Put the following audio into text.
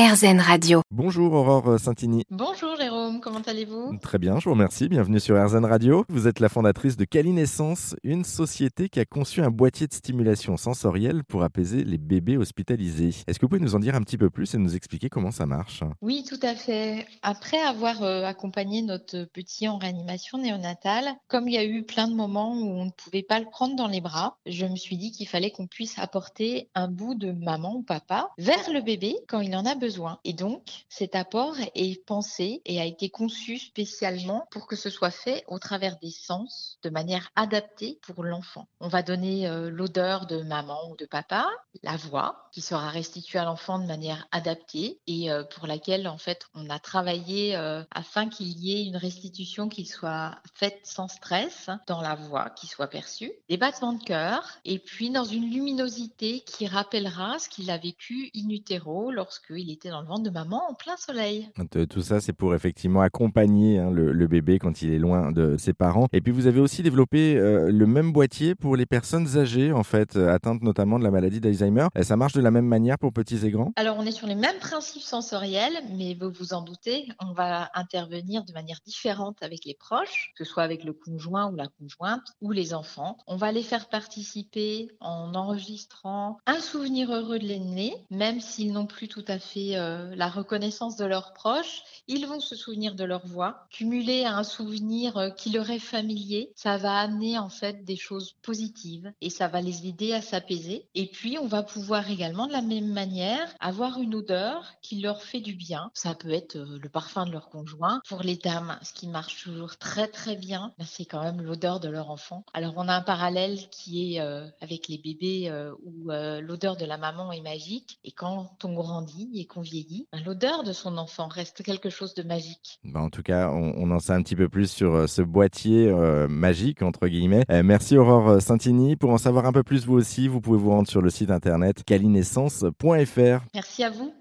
RZN Radio. Bonjour Aurore Santini. Bonjour Jérôme, comment allez-vous? Très bien, je vous remercie. Bienvenue sur RZN Radio. Vous êtes la fondatrice de Calinescence, une société qui a conçu un boîtier de stimulation sensorielle pour apaiser les bébés hospitalisés. Est-ce que vous pouvez nous en dire un petit peu plus et nous expliquer comment ça marche? Oui, tout à fait. Après avoir euh, accompagné notre petit en réanimation néonatale, comme il y a eu plein de moments où on ne pouvait pas le prendre dans les bras, je me suis dit qu'il fallait qu'on puisse apporter un bout de maman ou papa vers le bébé quand il en a besoin et donc, cet apport est pensé et a été conçu spécialement pour que ce soit fait au travers des sens, de manière adaptée pour l'enfant. On va donner euh, l'odeur de maman ou de papa, la voix qui sera restituée à l'enfant de manière adaptée et euh, pour laquelle en fait on a travaillé euh, afin qu'il y ait une restitution qui soit faite sans stress dans la voix qui soit perçue, des battements de cœur et puis dans une luminosité qui rappellera ce qu'il a vécu in utero lorsqu'il était dans le ventre de maman en plein soleil. Tout ça, c'est pour effectivement accompagner hein, le, bébé quand il est loin de ses parents. Et puis, vous avez aussi développé euh, le même boîtier pour les personnes âgées, en fait, euh, atteintes notamment de la maladie d'Alzheimer. Ça marche de la même manière pour petits et grands? Alors, on est sur les mêmes principes sensoriels, mais vous vous en doutez, on va intervenir de manière différente avec les proches, que ce soit avec le conjoint ou la conjointe ou les enfants. On va les faire participer en enregistrant un souvenir heureux de l'aîné, même s'ils n'ont plus tout à fait euh, la reconnaissance de leurs proches, ils vont se souvenir de leur voix, cumulé à un souvenir euh, qui leur est familier, ça va amener en fait des choses positives et ça va les aider à s'apaiser. Et puis on va pouvoir également de la même manière avoir une odeur qui leur fait du bien. Ça peut être euh, le parfum de leur conjoint. Pour les dames, ce qui marche toujours très très bien, ben, c'est quand même l'odeur de leur enfant. Alors on a un parallèle qui est avec les bébés où l'odeur de la maman est magique et quand on grandit et qu'on vieillit, ben, l'odeur de son enfant reste quelque chose de magique. Ben, en tout cas, on, en sait un petit peu plus sur euh, ce boîtier euh, magique, entre guillemets. Euh, merci Aurore Santini. Pour en savoir un peu plus vous aussi, vous pouvez vous rendre sur le site internet calinescence.fr. Merci à vous.